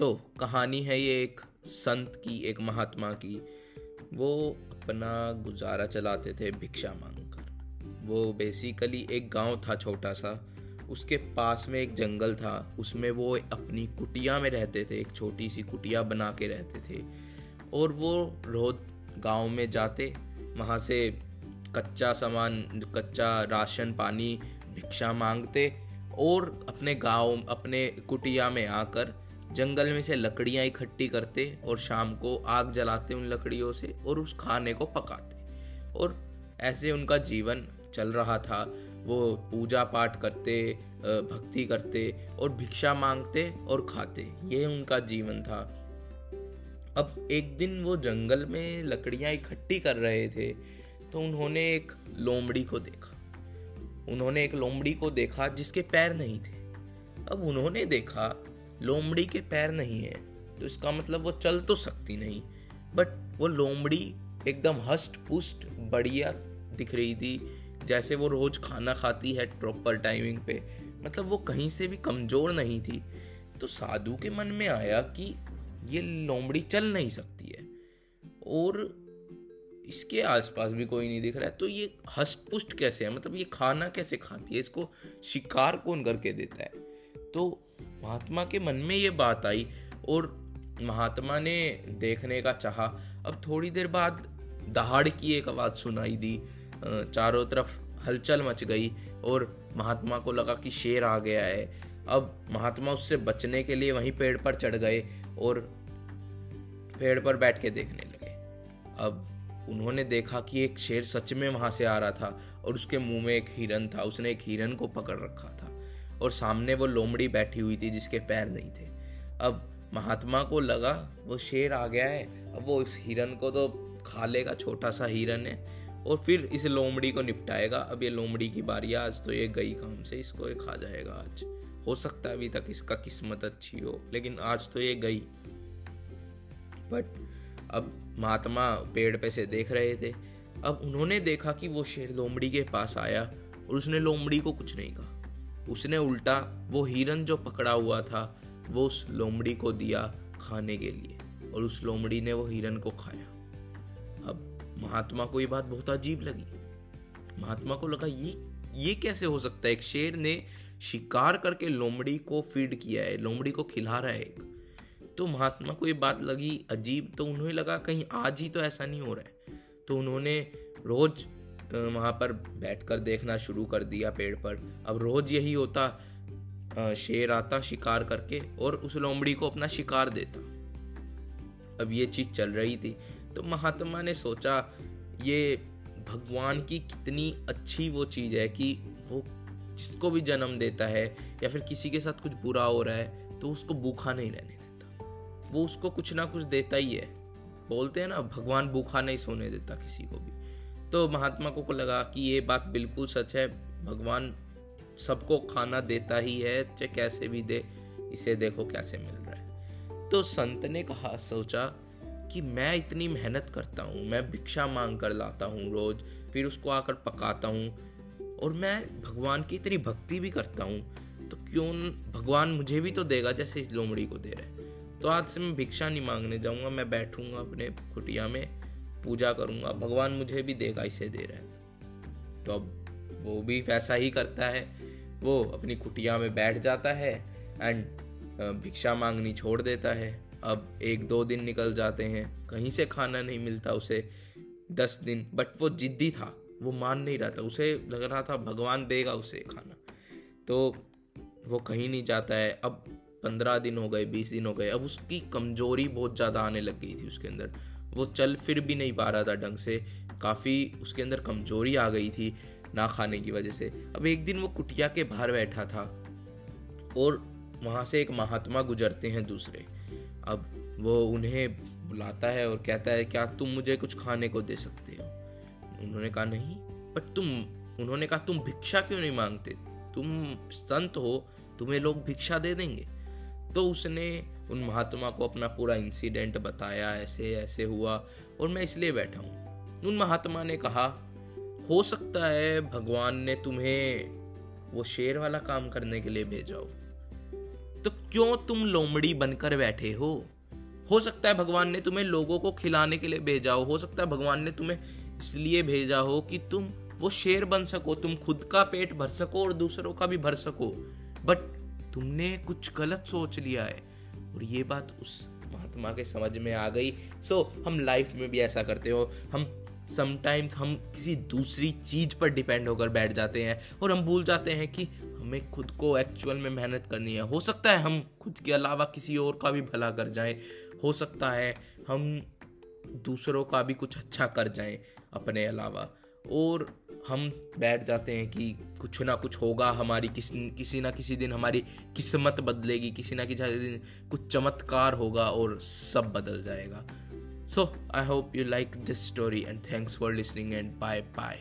तो कहानी है ये एक संत की, एक महात्मा की। वो अपना गुजारा चलाते थे भिक्षा मांगकर। वो बेसिकली एक गाँव था छोटा सा। उसके पास में एक जंगल था। उसमें वो अपनी कुटिया में रहते थे, एक छोटी सी कुटिया बना के रहते थे। और वो रोज गाँव में जाते, वहाँ से कच्चा सामान, कच्चा राशन, पानी, भिक्षा मांगते और अपने गाँव, अपने कुटिया में आकर जंगल में से लकड़ियाँ इकट्ठी करते और शाम को आग जलाते उन लकड़ियों से और उस खाने को पकाते। और ऐसे उनका जीवन चल रहा था। वो पूजा पाठ करते भक्ति करते और भिक्षा मांगते और खाते। ये उनका जीवन था। अब एक दिन वो जंगल में लकड़ियाँ इकट्ठी कर रहे थे तो उन्होंने एक लोमड़ी को देखा। उन्होंने एक लोमड़ी को देखा जिसके पैर नहीं थे। अब उन्होंने देखा लोमड़ी के पैर नहीं है तो इसका मतलब वो चल तो सकती नहीं। बट वो लोमड़ी एकदम हस्ट पुष्ट बढ़िया दिख रही थी, जैसे वो रोज खाना खाती है प्रॉपर टाइमिंग पे। मतलब वो कहीं से भी कमज़ोर नहीं थी। तो साधु के मन में आया कि ये लोमड़ी चल नहीं सकती है। और इसके आसपास भी कोई नहीं दिख रहा है तो ये हष्ट पुष्ट कैसे है? मतलब ये खाना कैसे खाती है? इसको शिकार कौन करके देता है? तो महात्मा के मन में ये बात आई और महात्मा ने देखने का चाहा। अब थोड़ी देर बाद दहाड़ की एक आवाज़ सुनाई दी। चारों तरफ़ हलचल मच गई और महात्मा को लगा कि शेर आ गया है। अब महात्मा उससे बचने के लिए वहीं पेड़ पर चढ़ गए और पेड़ पर बैठ के देखने लगे। अब उन्होंने देखा कि एक शेर सच में वहाँ से आ रहा था और उसके मुँह में एक हिरन था। उसने एक हिरन को पकड़ रखा था। और सामने वो लोमड़ी बैठी हुई थी जिसके पैर नहीं थे। अब महात्मा को लगा, वो शेर आ गया है, अब वो इस हिरन को तो खा लेगा, छोटा सा हिरन है, और फिर इस लोमड़ी को निपटाएगा। अब ये लोमड़ी की बारी, आज तो ये गई काम से, इसको ये खा जाएगा आज। हो सकता है अभी तक इसका किस्मत अच्छी हो, लेकिन आज तो ये गई। बट अब महात्मा पेड़ पे से देख रहे थे। अब उन्होंने देखा कि वो शेर लोमड़ी के पास आया, और उसने लोमड़ी को कुछ नहीं कहा। उसने उल्टा वो हिरन जो पकड़ा हुआ था, वो उस लोमड़ी को दिया खाने के लिए और उस लोमड़ी ने वो हिरन को खाया। अब महात्मा को ये बात बहुत अजीब लगी। महात्मा को लगा, ये ये कैसे हो सकता है? एक शेर ने शिकार करके लोमड़ी को फ़ीड किया है, लोमड़ी को खिला रहा है एक। तो महात्मा को ये बात लगी अजीब तो उन्हें लगा, कहीं आज ही तो ऐसा नहीं हो रहा है। तो उन्होंने रोज वहाँ पर बैठकर देखना शुरू कर दिया पेड़ पर। अब रोज यही होता शेर आता शिकार करके और उस लोमड़ी को अपना शिकार देता। अब ये चीज़ चल रही थी तो महात्मा ने सोचा, ये भगवान की कितनी अच्छी वो चीज़ है कि वो जिसको भी जन्म देता है या फिर किसी के साथ कुछ बुरा हो रहा है तो उसको भूखा नहीं रहने देता। वो उसको कुछ ना कुछ देता ही है। बोलते हैं ना, भगवान भूखा नहीं सोने देता किसी को भी। तो महात्मा को लगा कि ये बात बिल्कुल सच है। भगवान सबको खाना देता ही है, चाहे कैसे भी दे, इसे देखो कैसे मिल रहा है। तो संत ने कहा, सोचा कि मैं इतनी मेहनत करता हूँ, मैं भिक्षा मांग कर लाता हूँ रोज, फिर उसको आकर पकाता हूँ और मैं भगवान की इतनी भक्ति भी करता हूँ तो क्यों भगवान मुझे भी तो देगा जैसे इस लोमड़ी को दे रहे तो आज से मैं भिक्षा नहीं मांगने जाऊँगा, मैं बैठूँगा अपने कुटिया में पूजा करूँगा, भगवान मुझे भी देगा, इसे दे रहे हैं। तो अब वो भी वैसा ही करता है। वो अपनी कुटिया में बैठ जाता है एंड भिक्षा मांगनी छोड़ देता है। अब एक दो दिन निकल जाते हैं, कहीं से खाना नहीं मिलता उसे, दस दिन। बट वो जिद्दी था, वो मान नहीं रहा था, उसे लग रहा था भगवान देगा उसे खाना। तो वो कहीं नहीं जाता है। अब पंद्रह दिन हो गए, बीस दिन हो गए, अब उसकी कमज़ोरी बहुत ज़्यादा आने लग गई थी उसके अंदर। वो चल फिर भी नहीं पा रहा था ढंग से। काफ़ी उसके अंदर कमज़ोरी आ गई थी ना खाने की वजह से। अब एक दिन वो कुटिया के बाहर बैठा था और वहाँ से एक महात्मा गुजरते हैं दूसरे। अब वो उन्हें बुलाता है और कहता है, क्या तुम मुझे कुछ खाने को दे सकते हो? उन्होंने कहा, नहीं बट तुम उन्होंने कहा, तुम भिक्षा क्यों नहीं मांगते? तुम संत हो, तुम्हें लोग भिक्षा दे देंगे। तो उसने उन महात्मा को अपना पूरा इंसिडेंट बताया, ऐसे ऐसे हुआ और मैं इसलिए बैठा हूँ। उन महात्मा ने कहा, हो सकता है भगवान ने तुम्हें वो शेर वाला काम करने के लिए भेजा हो। तो क्यों तुम लोमड़ी बनकर बैठे हो? हो सकता है भगवान ने तुम्हें लोगों को खिलाने के लिए भेजा हो। हो सकता है भगवान ने तुम्हें इसलिए भेजा हो कि तुम वो शेर बन सको, तुम खुद का पेट भर सको और दूसरों का भी भर सको। बट तुमने कुछ गलत सोच लिया है। और ये बात उस महात्मा के समझ में आ गई। सो so, हम लाइफ में भी ऐसा करते हो। हम समटाइम्स हम किसी दूसरी चीज़ पर डिपेंड होकर बैठ जाते हैं और हम भूल जाते हैं कि हमें खुद को एक्चुअल में मेहनत करनी है। हो सकता है हम खुद के अलावा किसी और का भी भला कर जाएँ। हो सकता है हम दूसरों का भी कुछ अच्छा कर जाएँ अपने अलावा। और हम बैठ जाते हैं कि कुछ ना कुछ होगा हमारी, किस, किसी ना किसी दिन हमारी किस्मत बदलेगी, किसी ना किसी दिन कुछ चमत्कार होगा और सब बदल जाएगा। So I hope you like this story and thanks for listening and bye bye